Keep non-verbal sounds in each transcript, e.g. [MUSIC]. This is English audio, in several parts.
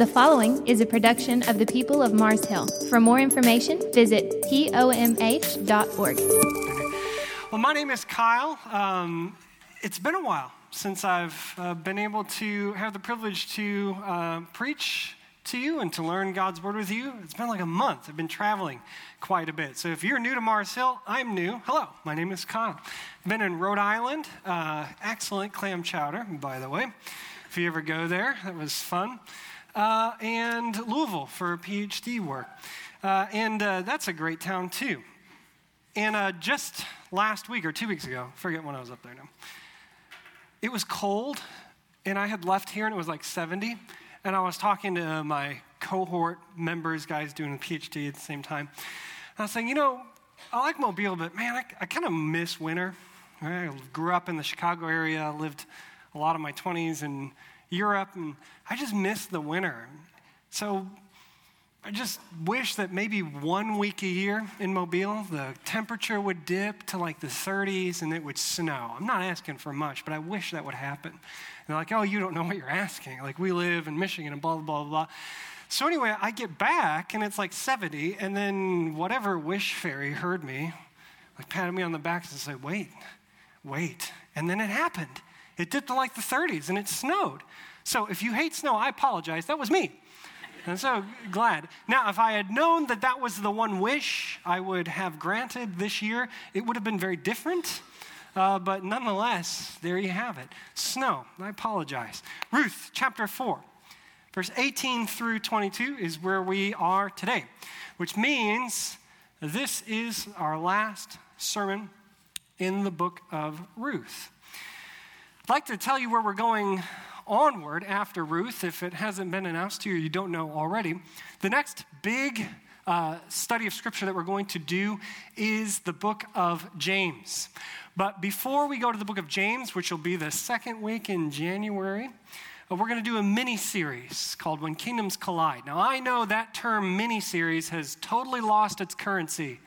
The following is a production of the people of Mars Hill. For more information, visit pomh.org. Well, my name is Kyle. Um, it's been a while since I've uh, been able to have the privilege to uh, preach to you and to learn God's Word with you. It's been like a month. I've been traveling quite a bit. So if you're new to Mars Hill, I'm new. Hello, my name is Kyle. Been in Rhode Island. Uh, excellent clam chowder, by the way. If you ever go there, that was fun. Uh, and Louisville for PhD work. Uh, and uh, that's a great town, too. And uh, just last week or two weeks ago, forget when I was up there now, it was cold, and I had left here and it was like 70 and I was talking to my cohort members, guys doing a PhD at the same time. And I was saying, you know, I like Mobile, but man, I, I kind of miss winter. I grew up in the Chicago area, lived a lot of my 20s in Europe, and I just miss the winter. So I just wish that maybe one week a year in Mobile, the temperature would dip to like the 30s and it would snow. I'm not asking for much, but I wish that would happen. And they're like, oh, you don't know what you're asking. Like, we live in Michigan and blah, blah, blah, blah. So, anyway, I get back and it's like 70, and then whatever wish fairy heard me, like patted me on the back and said, wait, wait. And then it happened. It dipped to like the 30s and it snowed. So, if you hate snow, I apologize. That was me. I'm so glad. Now, if I had known that that was the one wish I would have granted this year, it would have been very different. Uh, but nonetheless, there you have it. Snow. I apologize. Ruth chapter 4, verse 18 through 22 is where we are today, which means this is our last sermon in the book of Ruth. I'd like to tell you where we're going onward after Ruth, if it hasn't been announced to you, you don't know already, the next big uh, study of scripture that we're going to do is the book of James. But before we go to the book of James, which will be the second week in January, uh, we're going to do a mini series called When Kingdoms Collide. Now, I know that term mini series has totally lost its currency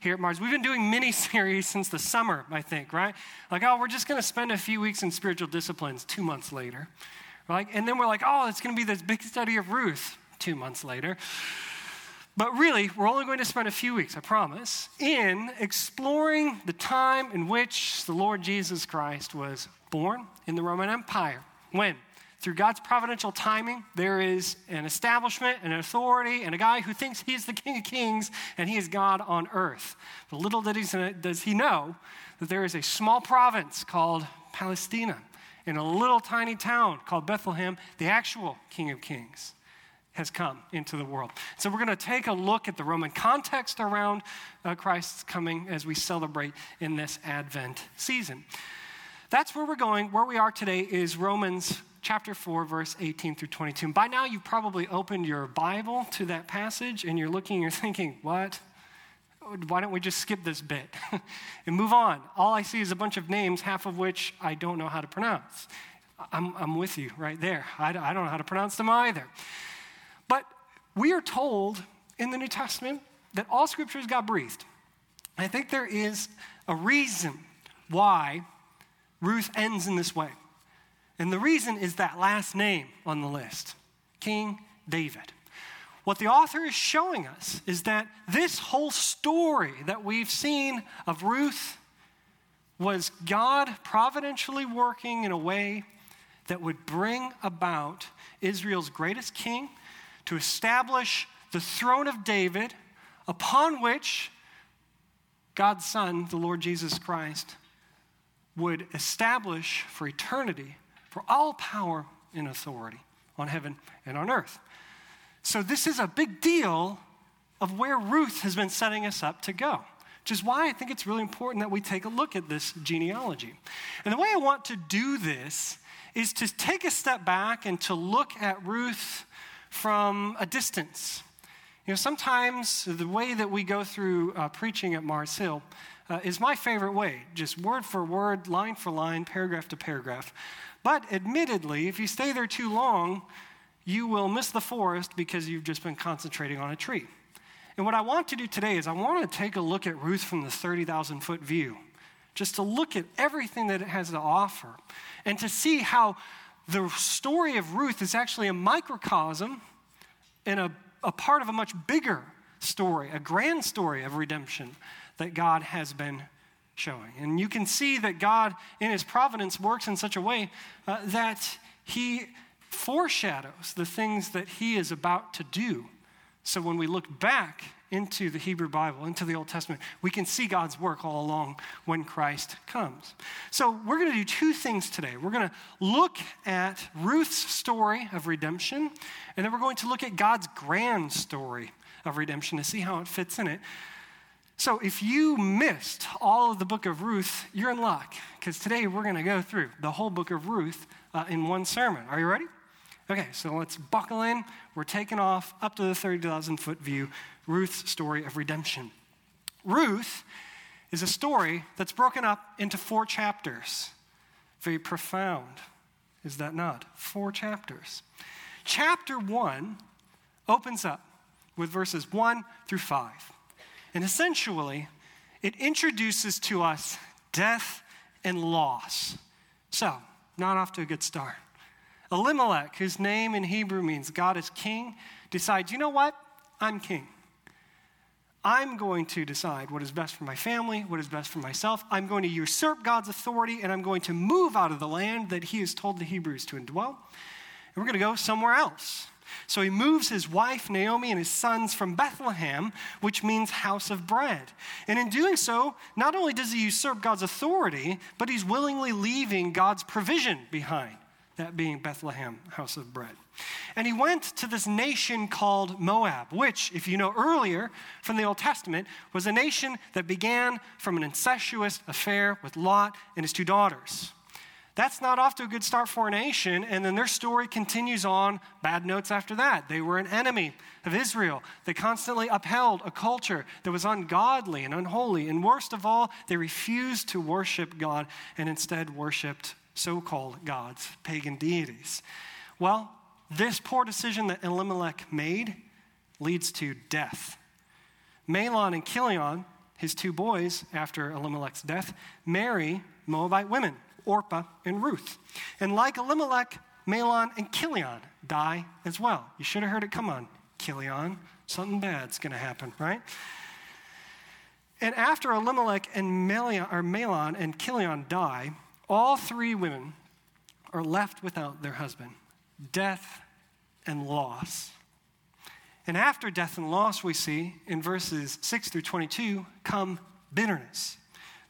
here at Mars. We've been doing mini [LAUGHS] series since the summer, I think, right? Like, oh, we're just going to spend a few weeks in spiritual disciplines two months later, right? And then we're like, oh, it's going to be this big study of Ruth two months later. But really, we're only going to spend a few weeks, I promise, in exploring the time in which the Lord Jesus Christ was born in the Roman Empire. When? Through God's providential timing, there is an establishment, an authority, and a guy who thinks he's the King of Kings and he is God on earth. But little does he know that there is a small province called Palestina in a little tiny town called Bethlehem, the actual King of Kings has come into the world. So, we're going to take a look at the Roman context around uh, Christ's coming as we celebrate in this Advent season. That's where we're going. Where we are today is Romans chapter 4, verse 18 through 22. And by now, you've probably opened your Bible to that passage and you're looking, you're thinking, what? Why don't we just skip this bit [LAUGHS] and move on? All I see is a bunch of names, half of which I don't know how to pronounce. I'm, I'm with you right there. I, I don't know how to pronounce them either. But we are told in the New Testament that all scriptures got breathed. I think there is a reason why Ruth ends in this way. And the reason is that last name on the list King David. What the author is showing us is that this whole story that we've seen of Ruth was God providentially working in a way that would bring about Israel's greatest king to establish the throne of David upon which God's Son, the Lord Jesus Christ, would establish for eternity for all power and authority on heaven and on earth. So, this is a big deal of where Ruth has been setting us up to go, which is why I think it's really important that we take a look at this genealogy. And the way I want to do this is to take a step back and to look at Ruth from a distance. You know, sometimes the way that we go through uh, preaching at Mars Hill uh, is my favorite way, just word for word, line for line, paragraph to paragraph. But admittedly, if you stay there too long, you will miss the forest because you've just been concentrating on a tree. And what I want to do today is I want to take a look at Ruth from the 30,000 foot view, just to look at everything that it has to offer and to see how the story of Ruth is actually a microcosm and a, a part of a much bigger story, a grand story of redemption that God has been showing. And you can see that God, in his providence, works in such a way uh, that he foreshadows the things that he is about to do. So when we look back into the Hebrew Bible, into the Old Testament, we can see God's work all along when Christ comes. So we're going to do two things today. We're going to look at Ruth's story of redemption, and then we're going to look at God's grand story of redemption to see how it fits in it. So if you missed all of the book of Ruth, you're in luck, because today we're going to go through the whole book of Ruth uh, in one sermon. Are you ready? Okay, so let's buckle in. We're taking off up to the 30,000 foot view Ruth's story of redemption. Ruth is a story that's broken up into four chapters. Very profound, is that not? Four chapters. Chapter one opens up with verses one through five. And essentially, it introduces to us death and loss. So, not off to a good start. Elimelech, whose name in Hebrew means God is king, decides, you know what? I'm king. I'm going to decide what is best for my family, what is best for myself. I'm going to usurp God's authority, and I'm going to move out of the land that he has told the Hebrews to indwell. And we're going to go somewhere else. So he moves his wife Naomi and his sons from Bethlehem, which means house of bread. And in doing so, not only does he usurp God's authority, but he's willingly leaving God's provision behind that being Bethlehem, house of bread. And he went to this nation called Moab, which, if you know earlier from the Old Testament, was a nation that began from an incestuous affair with Lot and his two daughters. That's not off to a good start for a nation, and then their story continues on bad notes after that. They were an enemy of Israel. They constantly upheld a culture that was ungodly and unholy, and worst of all, they refused to worship God and instead worshiped so called gods, pagan deities. Well, this poor decision that Elimelech made leads to death. Mahlon and Chilion, his two boys after Elimelech's death, marry Moabite women, Orpah and Ruth. And like Elimelech, Mahlon and Chilion die as well. You should have heard it come on. Chilion, something bad's going to happen, right? And after Elimelech and Mahlon and Chilion die, all three women are left without their husband death and loss. And after death and loss, we see in verses 6 through 22 come bitterness.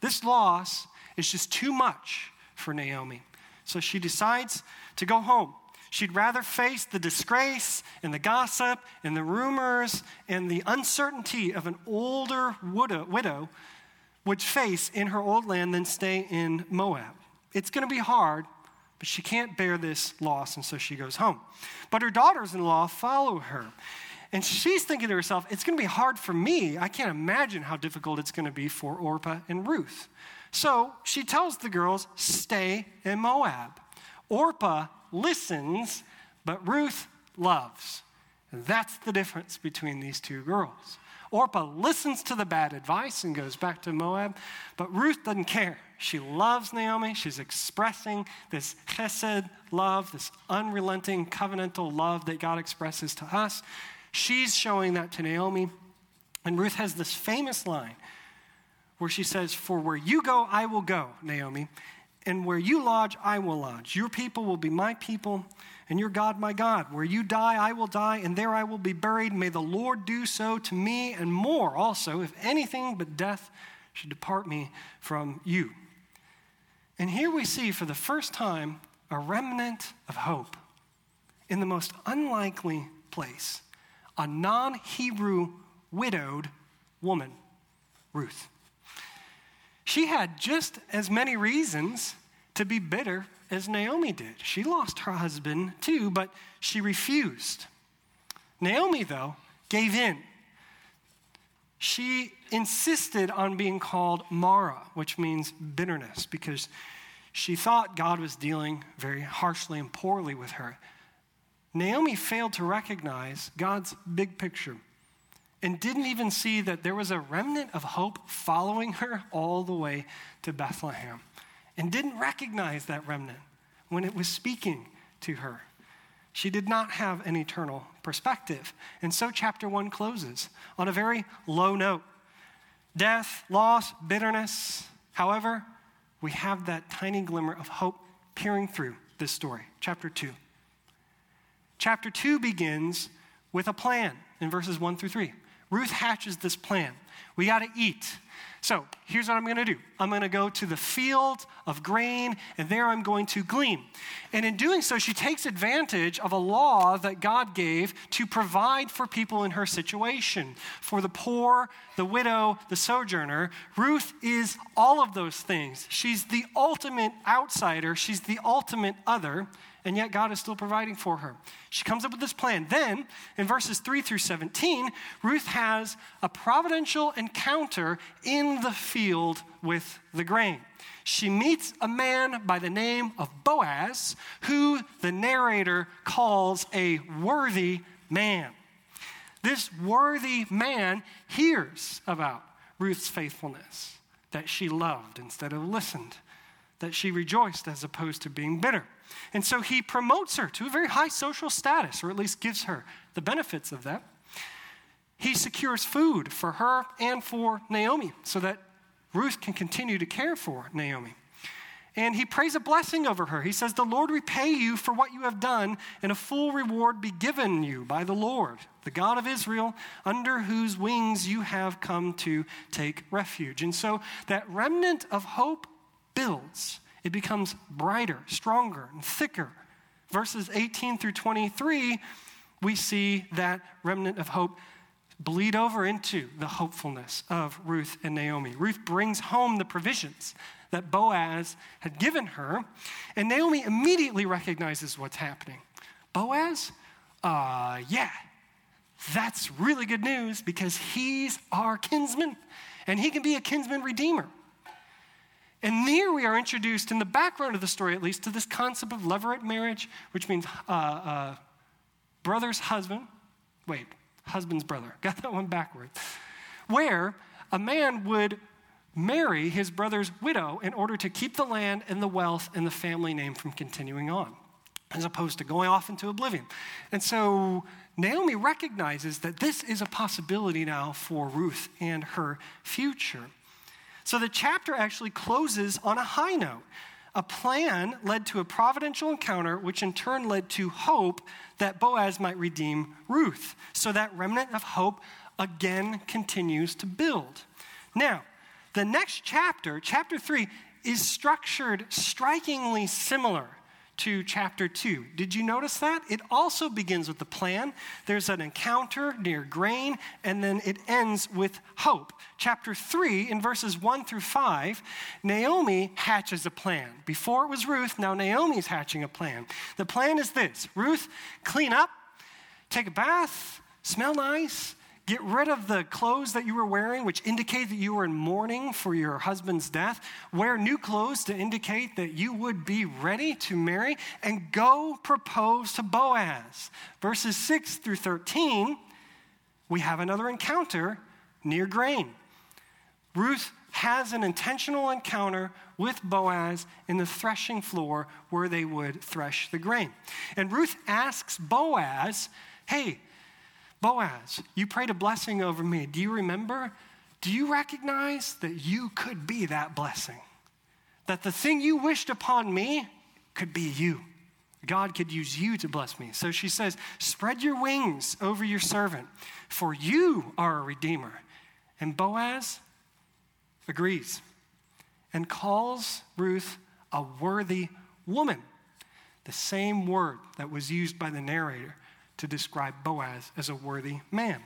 This loss is just too much for Naomi. So she decides to go home. She'd rather face the disgrace and the gossip and the rumors and the uncertainty of an older widow, would face in her old land than stay in Moab. It's going to be hard, but she can't bear this loss, and so she goes home. But her daughters in law follow her. And she's thinking to herself, it's going to be hard for me. I can't imagine how difficult it's going to be for Orpah and Ruth. So she tells the girls, stay in Moab. Orpah listens, but Ruth loves. And that's the difference between these two girls. Orpah listens to the bad advice and goes back to Moab, but Ruth doesn't care. She loves Naomi. She's expressing this chesed love, this unrelenting covenantal love that God expresses to us. She's showing that to Naomi. And Ruth has this famous line where she says, For where you go, I will go, Naomi, and where you lodge, I will lodge. Your people will be my people, and your God, my God. Where you die, I will die, and there I will be buried. May the Lord do so to me and more also, if anything but death should depart me from you. And here we see for the first time a remnant of hope in the most unlikely place a non Hebrew widowed woman, Ruth. She had just as many reasons to be bitter as Naomi did. She lost her husband too, but she refused. Naomi, though, gave in. She insisted on being called Mara, which means bitterness, because she thought God was dealing very harshly and poorly with her. Naomi failed to recognize God's big picture and didn't even see that there was a remnant of hope following her all the way to Bethlehem and didn't recognize that remnant when it was speaking to her. She did not have an eternal perspective. And so, chapter one closes on a very low note death, loss, bitterness. However, we have that tiny glimmer of hope peering through this story. Chapter two. Chapter two begins with a plan in verses one through three. Ruth hatches this plan. We got to eat. So here's what I'm going to do I'm going to go to the field of grain, and there I'm going to glean. And in doing so, she takes advantage of a law that God gave to provide for people in her situation. For the poor, the widow, the sojourner, Ruth is all of those things. She's the ultimate outsider, she's the ultimate other and yet God is still providing for her. She comes up with this plan. Then, in verses 3 through 17, Ruth has a providential encounter in the field with the grain. She meets a man by the name of Boaz, who the narrator calls a worthy man. This worthy man hears about Ruth's faithfulness, that she loved instead of listened, that she rejoiced as opposed to being bitter. And so he promotes her to a very high social status, or at least gives her the benefits of that. He secures food for her and for Naomi so that Ruth can continue to care for Naomi. And he prays a blessing over her. He says, The Lord repay you for what you have done, and a full reward be given you by the Lord, the God of Israel, under whose wings you have come to take refuge. And so that remnant of hope builds it becomes brighter, stronger, and thicker. Verses 18 through 23, we see that remnant of hope bleed over into the hopefulness of Ruth and Naomi. Ruth brings home the provisions that Boaz had given her, and Naomi immediately recognizes what's happening. Boaz? Uh, yeah, that's really good news because he's our kinsman, and he can be a kinsman redeemer. And there we are introduced, in the background of the story at least, to this concept of levirate marriage, which means uh, uh, brother's husband. Wait, husband's brother. [LAUGHS] Got that one backwards. Where a man would marry his brother's widow in order to keep the land and the wealth and the family name from continuing on, as opposed to going off into oblivion. And so Naomi recognizes that this is a possibility now for Ruth and her future. So the chapter actually closes on a high note. A plan led to a providential encounter, which in turn led to hope that Boaz might redeem Ruth. So that remnant of hope again continues to build. Now, the next chapter, chapter three, is structured strikingly similar to chapter 2. Did you notice that? It also begins with the plan. There's an encounter near grain, and then it ends with hope. Chapter 3, in verses 1 through 5, Naomi hatches a plan. Before it was Ruth, now Naomi's hatching a plan. The plan is this Ruth, clean up, take a bath, smell nice, Get rid of the clothes that you were wearing, which indicate that you were in mourning for your husband's death. Wear new clothes to indicate that you would be ready to marry, and go propose to Boaz. Verses 6 through 13, we have another encounter near grain. Ruth has an intentional encounter with Boaz in the threshing floor where they would thresh the grain. And Ruth asks Boaz, Hey, Boaz, you prayed a blessing over me. Do you remember? Do you recognize that you could be that blessing? That the thing you wished upon me could be you. God could use you to bless me. So she says, Spread your wings over your servant, for you are a redeemer. And Boaz agrees and calls Ruth a worthy woman, the same word that was used by the narrator to describe Boaz as a worthy man.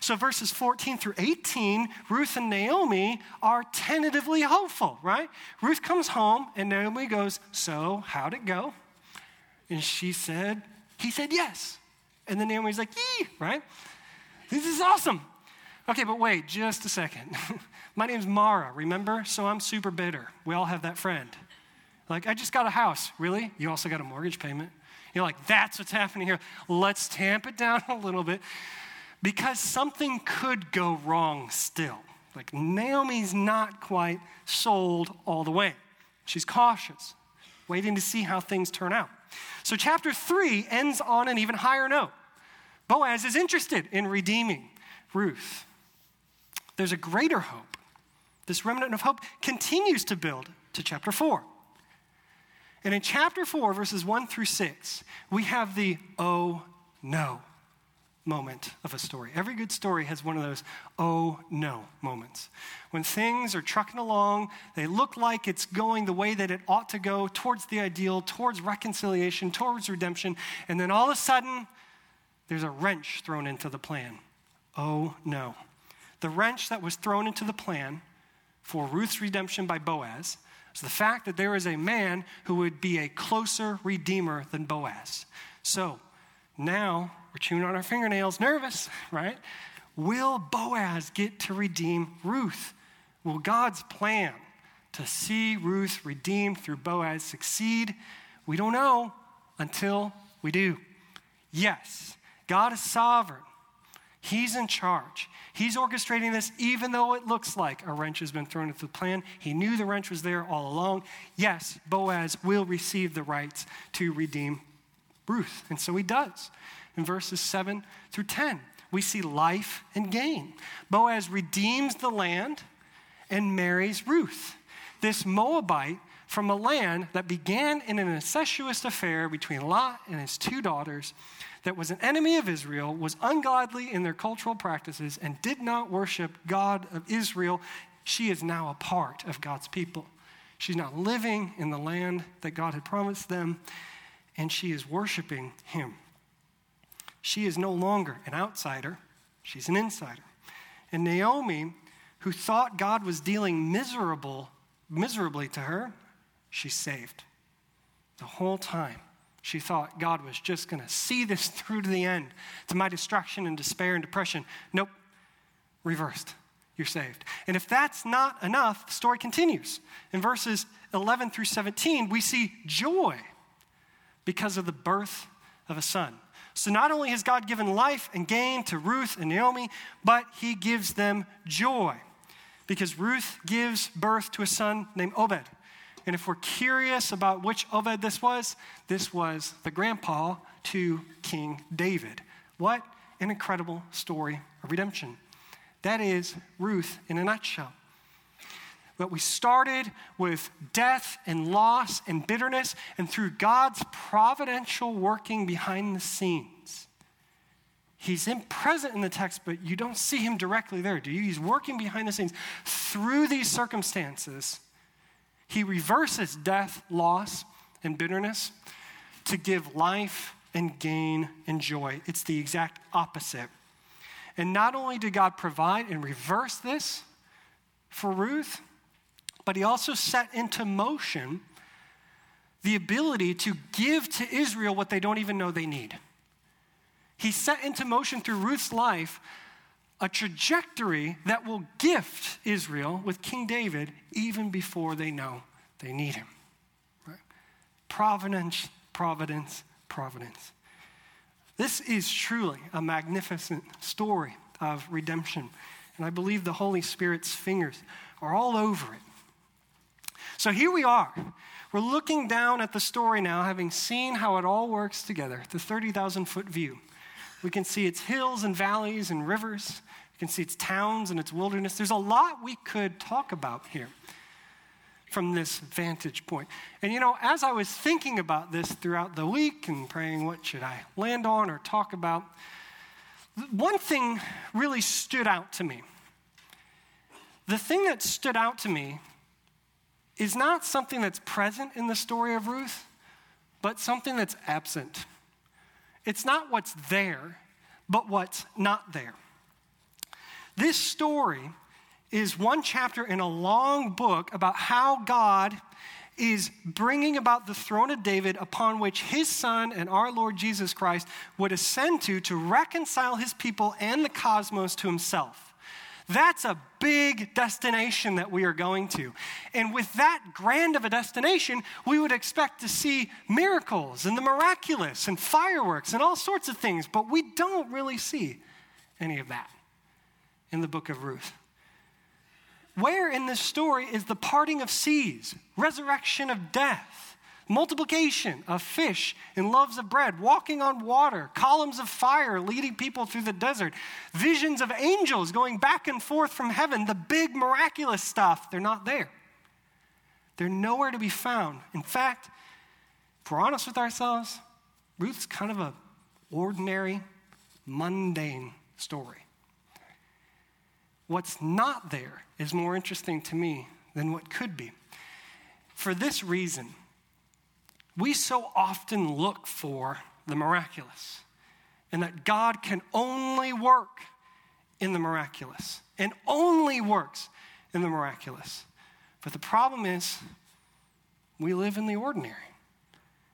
So, verses 14 through 18, Ruth and Naomi are tentatively hopeful, right? Ruth comes home and Naomi goes, So, how'd it go? And she said, He said yes. And then Naomi's like, Yee, right? This is awesome. Okay, but wait just a second. [LAUGHS] My name's Mara, remember? So I'm super bitter. We all have that friend. Like, I just got a house. Really? You also got a mortgage payment? You're like, that's what's happening here. Let's tamp it down [LAUGHS] a little bit because something could go wrong still. Like Naomi's not quite sold all the way. She's cautious, waiting to see how things turn out. So, chapter three ends on an even higher note. Boaz is interested in redeeming Ruth. There's a greater hope. This remnant of hope continues to build to chapter four. And in chapter 4, verses 1 through 6, we have the oh no moment of a story. Every good story has one of those oh no moments. When things are trucking along, they look like it's going the way that it ought to go towards the ideal, towards reconciliation, towards redemption, and then all of a sudden, there's a wrench thrown into the plan. Oh no. The wrench that was thrown into the plan for Ruth's redemption by Boaz is the fact that there is a man who would be a closer redeemer than Boaz. So now we're chewing on our fingernails, nervous, right? Will Boaz get to redeem Ruth? Will God's plan to see Ruth redeemed through Boaz succeed? We don't know until we do. Yes, God is sovereign. He's in charge. He's orchestrating this, even though it looks like a wrench has been thrown into the plan. He knew the wrench was there all along. Yes, Boaz will receive the rights to redeem Ruth. And so he does. In verses 7 through 10, we see life and gain. Boaz redeems the land and marries Ruth, this Moabite from a land that began in an incestuous affair between Lot and his two daughters that was an enemy of Israel, was ungodly in their cultural practices, and did not worship God of Israel, she is now a part of God's people. She's not living in the land that God had promised them, and she is worshiping Him. She is no longer an outsider, she's an insider. And Naomi, who thought God was dealing miserable, miserably to her, she's saved. The whole time. She thought God was just going to see this [LAUGHS] through to the end, to my destruction and despair and depression. Nope, reversed. You're saved. And if that's not enough, the story continues. In verses 11 through 17, we see joy because of the birth of a son. So not only has God given life and gain to Ruth and Naomi, but he gives them joy because Ruth gives birth to a son named Obed. And if we're curious about which Obed this was, this was the grandpa to King David. What an incredible story of redemption. That is Ruth in a nutshell. But we started with death and loss and bitterness, and through God's providential working behind the scenes, He's in present in the text, but you don't see him directly there, do you? He's working behind the scenes. Through these circumstances, he reverses death, loss, and bitterness to give life and gain and joy. It's the exact opposite. And not only did God provide and reverse this for Ruth, but he also set into motion the ability to give to Israel what they don't even know they need. He set into motion through Ruth's life a trajectory that will gift Israel with King David even before they know they need him. Right? Providence, providence, providence. This is truly a magnificent story of redemption. And I believe the Holy Spirit's fingers are all over it. So here we are. We're looking down at the story now, having seen how it all works together, the 30,000 foot view. We can see its hills and valleys and rivers. You can see its towns and its wilderness. There's a lot we could talk about here from this vantage point. And you know, as I was thinking about this throughout the week and praying, what should I land on or talk about? One thing really stood out to me. The thing that stood out to me is not something that's present in the story of Ruth, but something that's absent. It's not what's there, but what's not there. This story is one chapter in a long book about how God is bringing about the throne of David upon which his son and our Lord Jesus Christ would ascend to to reconcile his people and the cosmos to himself. That's a big destination that we are going to. And with that grand of a destination, we would expect to see miracles and the miraculous and fireworks and all sorts of things, but we don't really see any of that in the book of Ruth. Where in this story is the parting of seas, resurrection of death, multiplication of fish and loaves of bread, walking on water, columns of fire leading people through the desert, visions of angels going back and forth from heaven, the big miraculous stuff, they're not there. They're nowhere to be found. In fact, if we're honest with ourselves, Ruth's kind of a ordinary, mundane story. What's not there is more interesting to me than what could be. For this reason, we so often look for the miraculous, and that God can only work in the miraculous and only works in the miraculous. But the problem is, we live in the ordinary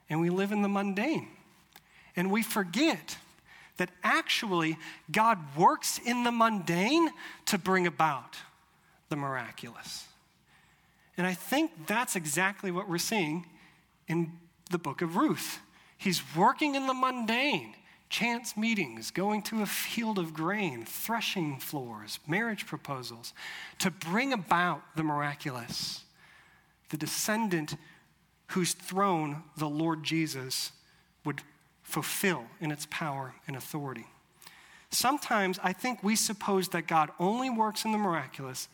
and we live in the mundane. And we forget that actually God works in the mundane to bring about the miraculous. And I think that's exactly what we're seeing in the book of Ruth. He's working in the mundane, chance meetings, going to a field of grain, threshing floors, marriage proposals, to bring about the miraculous, the descendant whose throne the Lord Jesus fulfill in its power and authority. Sometimes I think we suppose that God only works in the miraculous,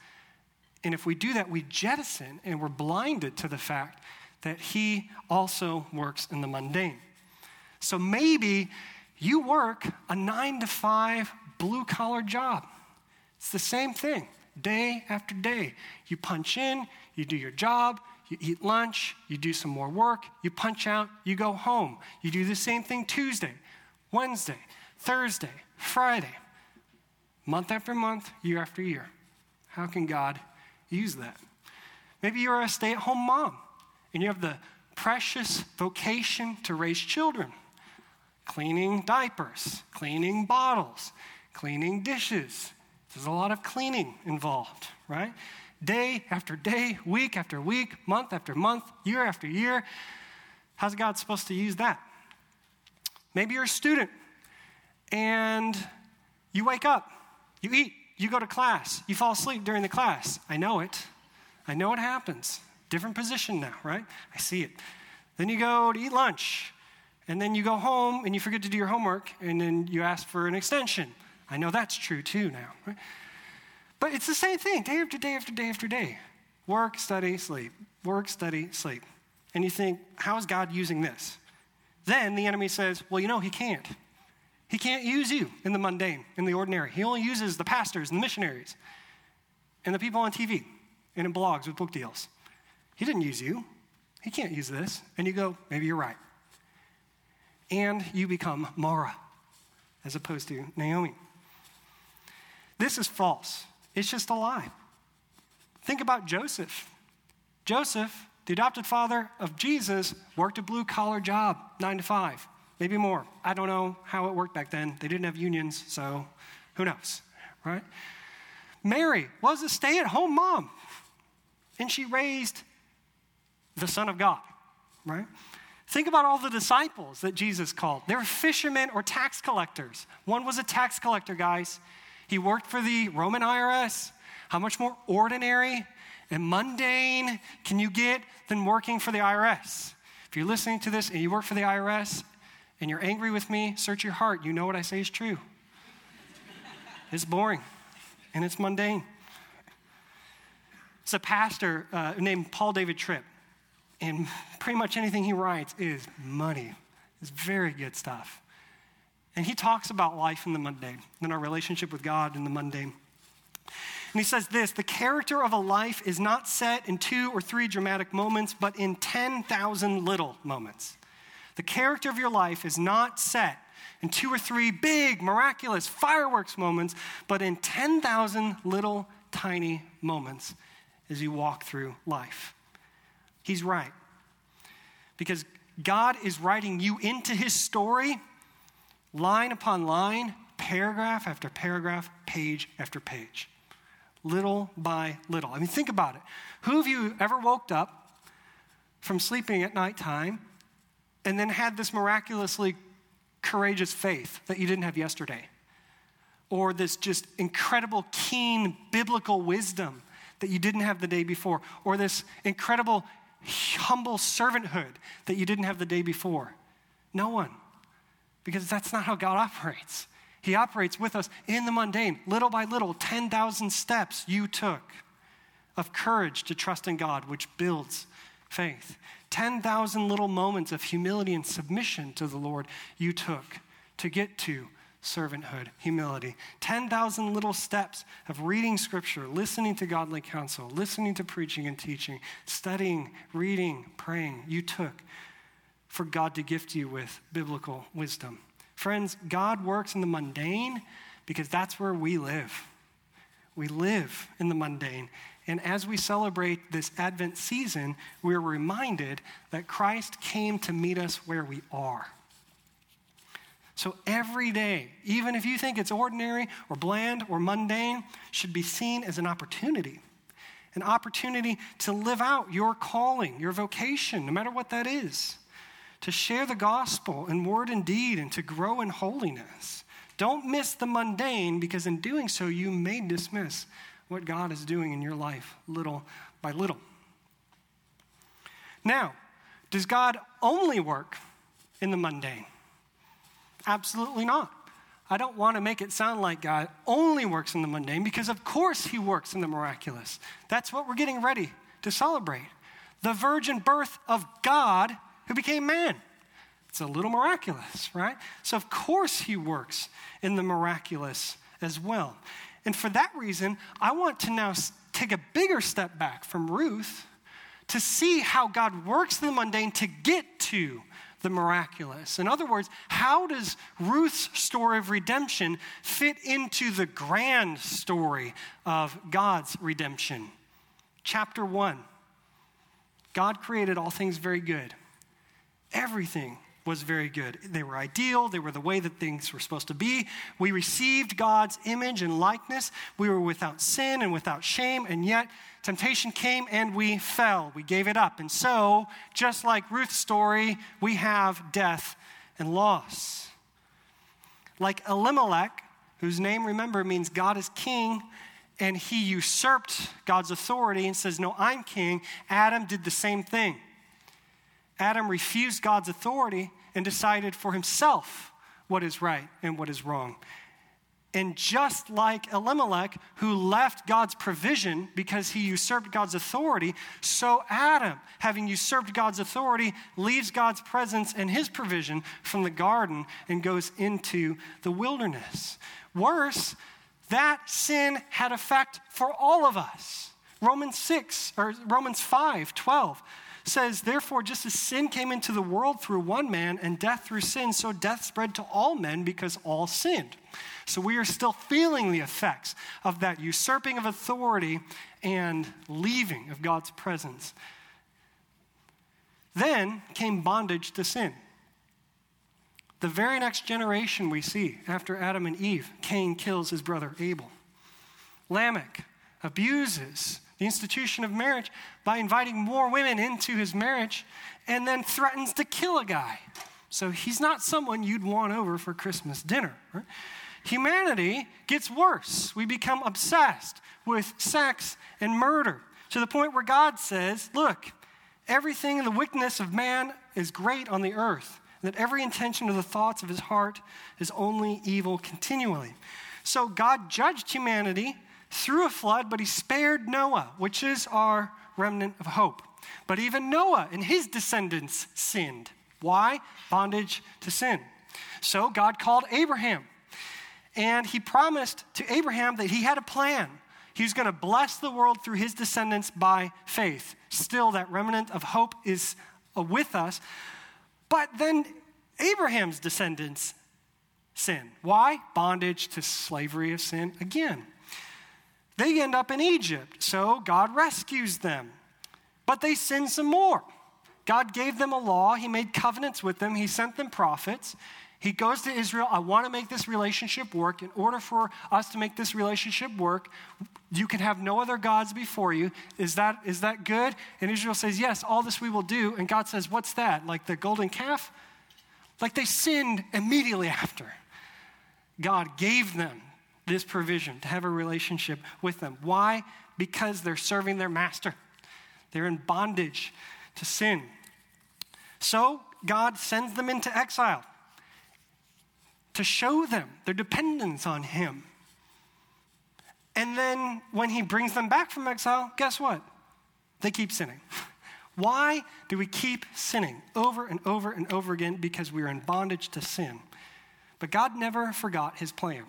and if we do that, we jettison and we're blinded to the fact that He also works in the mundane. So maybe you work a nine to five blue collar job. It's the same thing, day after day. You punch in, you do your job, you eat lunch, you do some more work, you punch out, you go home. You do the same thing Tuesday, Wednesday, Thursday, Friday, month after month, year after year. How can God use that? Maybe you're a stay at home mom and you have the precious vocation to raise children cleaning diapers, cleaning bottles, cleaning dishes. There's a lot of cleaning involved, right? Day after day, week after week, month after month, year after year. How's God supposed to use that? Maybe you're a student and you wake up, you eat, you go to class, you fall asleep during the class. I know it. I know it happens. Different position now, right? I see it. Then you go to eat lunch, and then you go home and you forget to do your homework, and then you ask for an extension. I know that's true too now. Right? But it's the same thing day after day after day after day work, study, sleep, work, study, sleep. And you think, how is God using this? Then the enemy says, well, you know, he can't. He can't use you in the mundane, in the ordinary. He only uses the pastors and the missionaries and the people on TV and in blogs with book deals. He didn't use you. He can't use this. And you go, maybe you're right. And you become Mara as opposed to Naomi. This is false. It's just a lie. Think about Joseph. Joseph, the adopted father of Jesus, worked a blue collar job, nine to five, maybe more. I don't know how it worked back then. They didn't have unions, so who knows, right? Mary was a stay at home mom, and she raised the Son of God, right? Think about all the disciples that Jesus called. They were fishermen or tax collectors. One was a tax collector, guys. He worked for the Roman IRS. How much more ordinary and mundane can you get than working for the IRS? If you're listening to this and you work for the IRS and you're angry with me, search your heart. You know what I say is true. it's boring and it's mundane. It's a pastor uh, named Paul David Tripp. And pretty much anything he writes is money. It's very good stuff. And he talks about life in the mundane and our relationship with God in the mundane. And he says this the character of a life is not set in two or three dramatic moments, but in 10,000 little moments. The character of your life is not set in two or three big, miraculous fireworks moments, but in 10,000 little, tiny moments as you walk through life. He's right. Because God is writing you into his story, line upon line, paragraph after paragraph, page after page, little by little. I mean, think about it. Who of you ever woke up from sleeping at nighttime and then had this miraculously courageous faith that you didn't have yesterday? Or this just incredible, keen biblical wisdom that you didn't have the day before? Or this incredible humble servanthood that you didn't have the day before? No one. Because that's not how God operates. He operates with us in the mundane, little by little, 10,000 steps you took of courage to trust in God, which builds faith. 10,000 little moments of humility and submission to the Lord you took to get to servanthood, humility. 10,000 little steps of reading scripture, listening to godly counsel, listening to preaching and teaching, studying, reading, praying, you took for God to gift you with biblical wisdom. Friends, God works in the mundane because that's where we live. We live in the mundane. And as we celebrate this Advent season, we're reminded that Christ came to meet us where we are. So every day, even if you think it's ordinary or bland or mundane, should be seen as an opportunity. An opportunity to live out your calling, your vocation, no matter what that is. To share the gospel in word and deed and to grow in holiness. Don't miss the mundane because in doing so, you may dismiss what God is doing in your life little by little. Now, does God only work in the mundane? Absolutely not. I don't want to make it sound like God only works in the mundane because, of course, He works in the miraculous. That's what we're getting ready to celebrate the virgin birth of God who became man. It's a little miraculous, right? So, of course, He works in the miraculous as well. And for that reason, I want to now take a bigger step back from Ruth to see how God works the mundane to get to the miraculous. In other words, how does Ruth's story of redemption fit into the grand story of God's redemption? Chapter 1 God created all things very good. Everything was very good. They were ideal, they were the way that things were supposed to be. We received God's image and likeness. We were without sin and without shame, and yet temptation came and we fell. We gave it up. And so, just like Ruth's story, we have death and loss. Like Elimelech, whose name, remember, means God is king, and he usurped God's authority and says, No, I'm king. Adam did the same thing. Adam refused God's authority and decided for himself what is right and what is wrong. And just like Elimelech, who left God's provision because he usurped God's authority, so Adam, having usurped God's authority, leaves God's presence and his provision from the garden and goes into the wilderness. Worse, that sin had effect for all of us. Romans 6 or Romans 5 12 says, Therefore, just as sin came into the world through one man and death through sin, so death spread to all men because all sinned. So we are still feeling the effects of that usurping of authority and leaving of God's presence. Then came bondage to sin. The very next generation we see after Adam and Eve, Cain kills his brother Abel. Lamech abuses the institution of marriage by inviting more women into his marriage and then threatens to kill a guy. So he's not someone you'd want over for Christmas dinner. Right? Humanity gets worse. We become obsessed with sex and murder to the point where God says, Look, everything in the wickedness of man is great on the earth, and that every intention of the thoughts of his heart is only evil continually. So God judged humanity through a flood, but he spared Noah, which is our remnant of hope. But even Noah and his descendants sinned. Why? Bondage to sin. So God called Abraham, and he promised to Abraham that he had a plan. He was going to bless the world through his descendants by faith. Still, that remnant of hope is uh, with us. But then Abraham's descendants sin. Why? Bondage to slavery of sin again. They end up in Egypt, so God rescues them. But they sin some more. God gave them a law, He made covenants with them, He sent them prophets. He goes to Israel, I want to make this relationship work. In order for us to make this relationship work, you can have no other gods before you. Is that, is that good? And Israel says, Yes, all this we will do. And God says, What's that? Like the golden calf? Like they sinned immediately after. God gave them this provision, to have a relationship with them. Why? Because they're serving their master. They're in bondage to sin. So God sends them into exile to show them their dependence on Him. And then when He brings them back from exile, guess what? They keep sinning. [LAUGHS] Why do we keep sinning over and over and over again? Because we are in bondage to sin. But God never forgot His plan.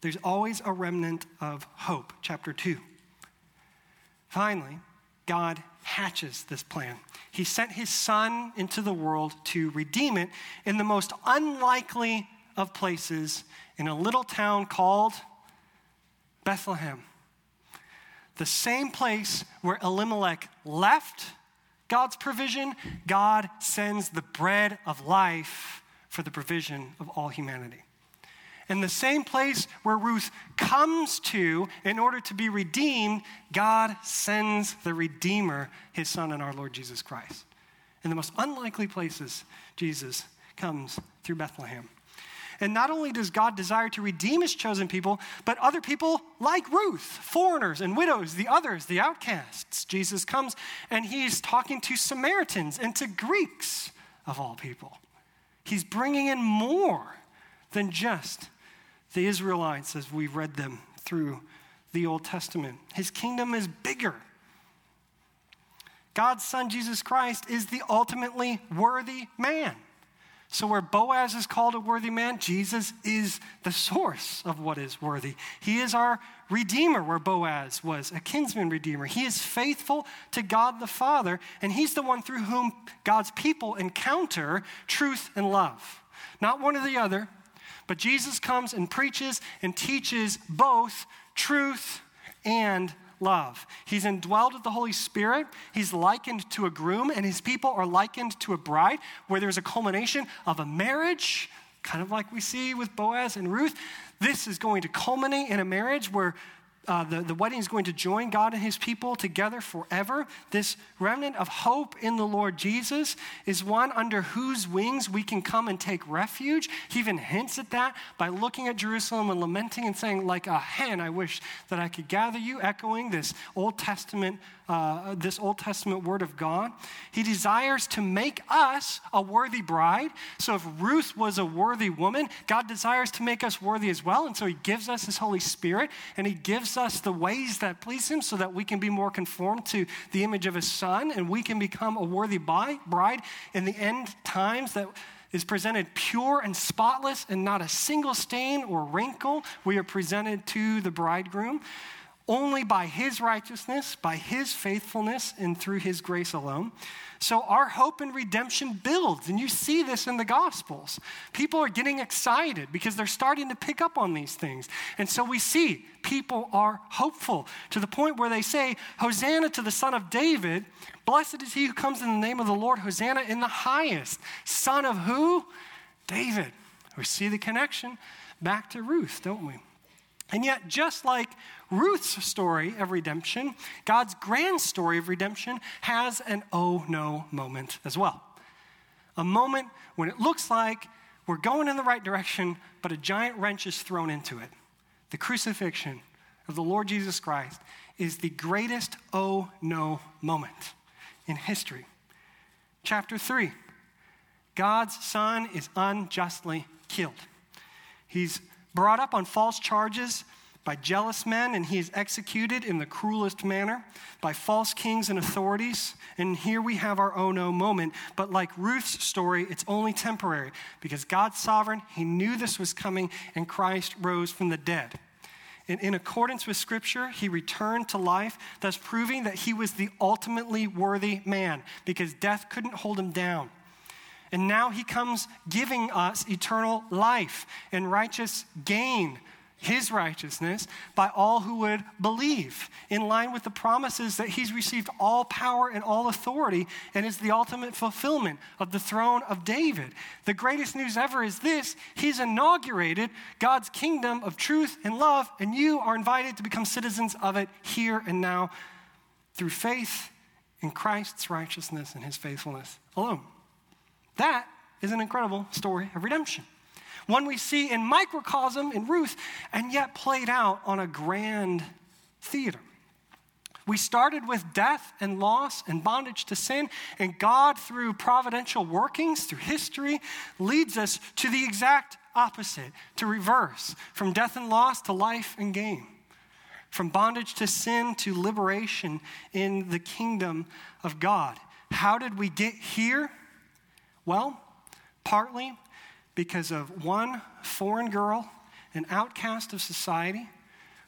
There's always a remnant of hope. Chapter 2. Finally, God hatches this plan. He sent his son into the world to redeem it in the most unlikely of places in a little town called Bethlehem. The same place where Elimelech left God's provision, God sends the bread of life for the provision of all humanity. In the same place where Ruth comes to in order to be redeemed, God sends the Redeemer, his Son, and our Lord Jesus Christ. In the most unlikely places, Jesus comes through Bethlehem. And not only does God desire to redeem his chosen people, but other people like Ruth, foreigners and widows, the others, the outcasts. Jesus comes and he's talking to Samaritans and to Greeks, of all people. He's bringing in more than just the Israelites as we've read them through the Old Testament. His kingdom is bigger. God's son, Jesus Christ, is the ultimately worthy man. So, where Boaz is called a worthy man, Jesus is the source of what is worthy. He is our redeemer, where Boaz was a kinsman redeemer. He is faithful to God the Father, and he's the one through whom God's people encounter truth and love. Not one or the other, but Jesus comes and preaches and teaches both truth and love. He's indwelled with the Holy Spirit. He's likened to a groom, and his people are likened to a bride, where there's a culmination of a marriage, kind of like we see with Boaz and Ruth. This is going to culminate in a marriage where uh, the, the wedding is going to join God and his people together forever. This remnant of hope in the Lord Jesus is one under whose wings we can come and take refuge. He even hints at that by looking at Jerusalem and lamenting and saying, like a hen, I wish that I could gather you, echoing this Old Testament uh, this Old Testament word of God. He desires to make us a worthy bride. So if Ruth was a worthy woman, God desires to make us worthy as well. And so He gives us His Holy Spirit and He gives us the ways that please Him so that we can be more conformed to the image of His Son and we can become a worthy bride in the end times that is presented pure and spotless and not a single stain or wrinkle. We are presented to the bridegroom only by his righteousness, by his faithfulness, and through his grace alone. So our hope and redemption builds, and you see this in the Gospels. People are getting excited because they're starting to pick up on these things. And so we see people are hopeful to the point where they say, Hosanna to the Son of David. Blessed is he who comes in the name of the Lord. Hosanna in the highest. Son of who? David. We see the connection back to Ruth, don't we? And yet, just like Ruth's story of redemption, God's grand story of redemption has an oh no moment as well. A moment when it looks like we're going in the right direction, but a giant wrench is thrown into it. The crucifixion of the Lord Jesus Christ is the greatest oh no moment in history. Chapter 3 God's Son is unjustly killed. He's brought up on false charges by jealous men, and he is executed in the cruelest manner by false kings and authorities. And here we have our oh no moment. But like Ruth's story, it's only temporary because God's sovereign, he knew this was coming, and Christ rose from the dead. And in accordance with Scripture, he returned to life, thus proving that he was the ultimately worthy man because death couldn't hold him down. And now he comes giving us eternal life and righteous gain his righteousness by all who would believe, in line with the promises that he's received all power and all authority and is the ultimate fulfillment of the throne of David. The greatest news ever is this he's inaugurated God's kingdom of truth and love, and you are invited to become citizens of it here and now through faith in Christ's righteousness and his faithfulness alone. That is an incredible story of redemption one we see in microcosm in Ruth, and yet played out on a grand theater. We started with death and loss and bondage to sin, and God, through providential workings, through history, leads us to the exact opposite, to reverse from death and loss to life and gain, from bondage to sin to liberation in the kingdom of God. How did we get here? Well, partly because of one foreign girl, an outcast of society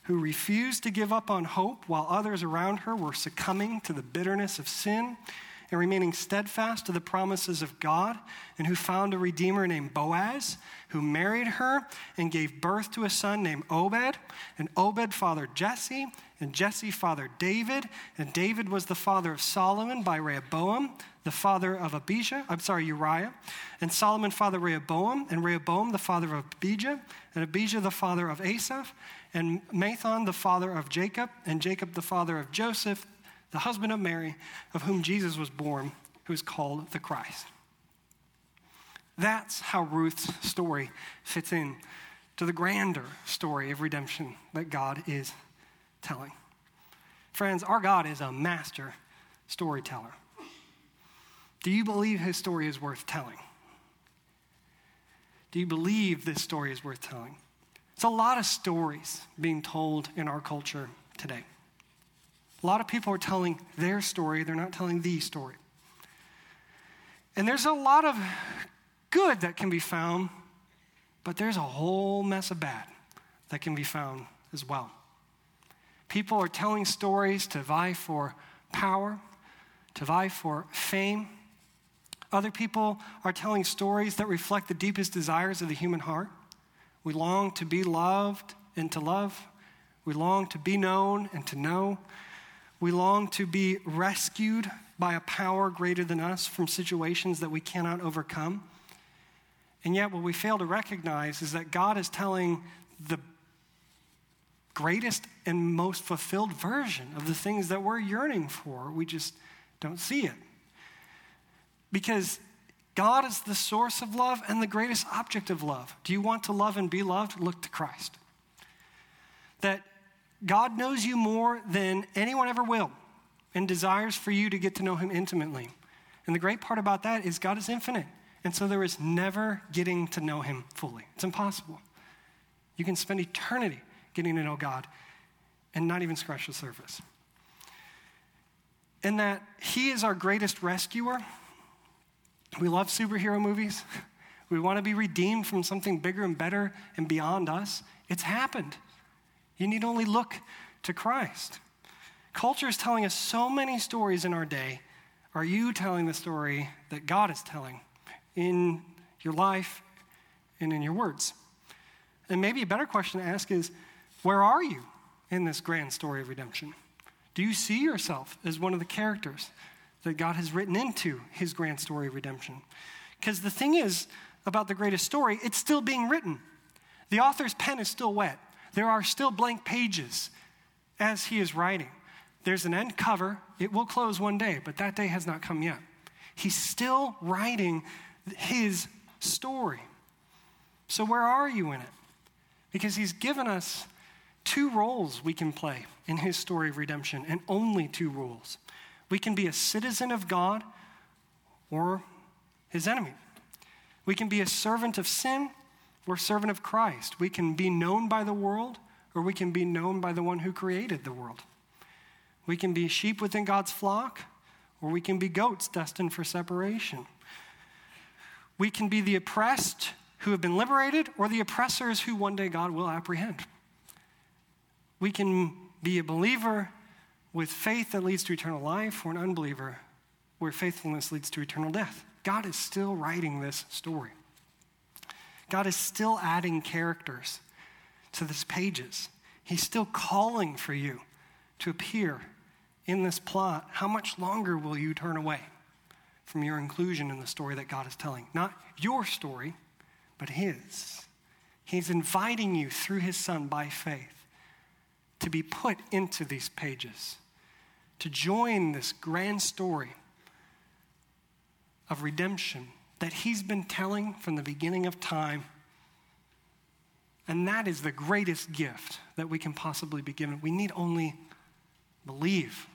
who refused to give up on hope while others around her were succumbing to the bitterness of sin and remaining steadfast to the promises of God, and who found a redeemer named Boaz, who married her and gave birth to a son named Obed, and Obed fathered Jesse, and Jesse fathered David, and David was the father of Solomon by Rehoboam, the father of Abijah, I'm sorry, Uriah, and Solomon father Rehoboam, and Rehoboam the father of Abijah, and Abijah the father of Asaph, and Matthan the father of Jacob, and Jacob the father of Joseph, the husband of Mary, of whom Jesus was born, who is called the Christ. That's how Ruth's story fits in to the grander story of redemption that God is telling. Friends, our God is a master storyteller. Do you believe his story is worth telling? Do you believe this story is worth telling? It's a lot of stories being told in our culture today. A lot of people are telling their story, they're not telling the story. And there's a lot of good that can be found, but there's a whole mess of bad that can be found as well. People are telling stories to vie for power, to vie for fame. Other people are telling stories that reflect the deepest desires of the human heart. We long to be loved and to love. We long to be known and to know. We long to be rescued by a power greater than us from situations that we cannot overcome. And yet, what we fail to recognize is that God is telling the greatest and most fulfilled version of the things that we're yearning for. We just don't see it. Because God is the source of love and the greatest object of love. Do you want to love and be loved? Look to Christ. That God knows you more than anyone ever will and desires for you to get to know him intimately. And the great part about that is God is infinite. And so there is never getting to know him fully. It's impossible. You can spend eternity getting to know God and not even scratch the surface. And that he is our greatest rescuer. We love superhero movies. [LAUGHS] We want to be redeemed from something bigger and better and beyond us. It's happened. You need only look to Christ. Culture is telling us so many stories in our day. Are you telling the story that God is telling in your life and in your words? And maybe a better question to ask is where are you in this grand story of redemption? Do you see yourself as one of the characters that God has written into his grand story of redemption? Because the thing is about the greatest story, it's still being written. The author's pen is still wet. There are still blank pages as he is writing. There's an end cover. It will close one day, but that day has not come yet. He's still writing his story. So, where are you in it? Because he's given us two roles we can play in his story of redemption, and only two rules. We can be a citizen of God or his enemy. We can be a servant of sin we're servant of Christ. We can be known by the world, or we can be known by the one who created the world. We can be sheep within God's flock, or we can be goats destined for separation. We can be the oppressed who have been liberated, or the oppressors who one day God will apprehend. We can be a believer with faith that leads to eternal life, or an unbeliever where faithfulness leads to eternal death. God is still writing this story. God is still adding characters to these pages. He's still calling for you to appear in this plot. How much longer will you turn away from your inclusion in the story that God is telling? Not your story, but His. He's inviting you through His Son by faith to be put into these pages, to join this grand story of redemption that he's been telling from the beginning of time. And that is the greatest gift that we can possibly be given. We need only believe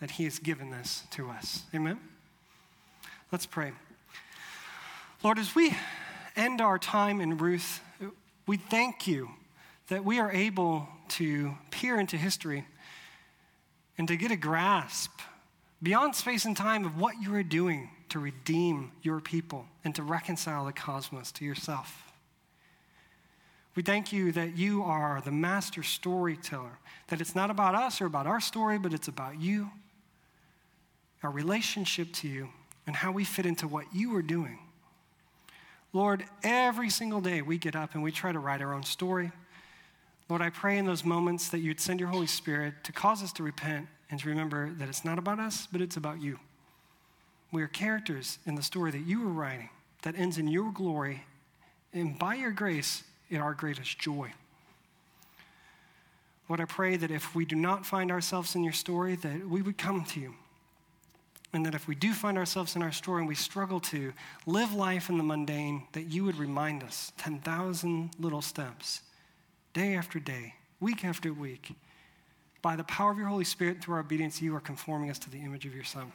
that He has given this to us. Amen? Let's pray. Lord, as we end our time in Ruth, we thank you that we are able to peer into history and to get a grasp beyond space and time of what you are doing to redeem your people and to reconcile the cosmos to yourself. We thank you that you are the master storyteller, that it's not about us or about our story, but it's about you, our relationship to you, and how we fit into what you are doing. Lord, every single day we get up and we try to write our own story. Lord, I pray in those moments that you'd send your Holy Spirit to cause us to repent and to remember that it's not about us, but it's about you. We are characters in the story that you are writing that ends in your glory and by your grace in our greatest joy. Lord, I pray that if we do not find ourselves in your story, that we would come to you. And that if we do find ourselves in our story and we struggle to live life in the mundane, that you would remind us 10,000 little steps, day after day, week after week. By the power of your Holy Spirit, through our obedience, you are conforming us to the image of your Son.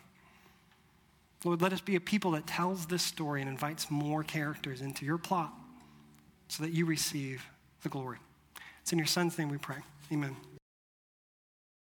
Lord, let us be a people that tells this story and invites more characters into your plot so that you receive the glory. It's in your Son's name we pray. Amen.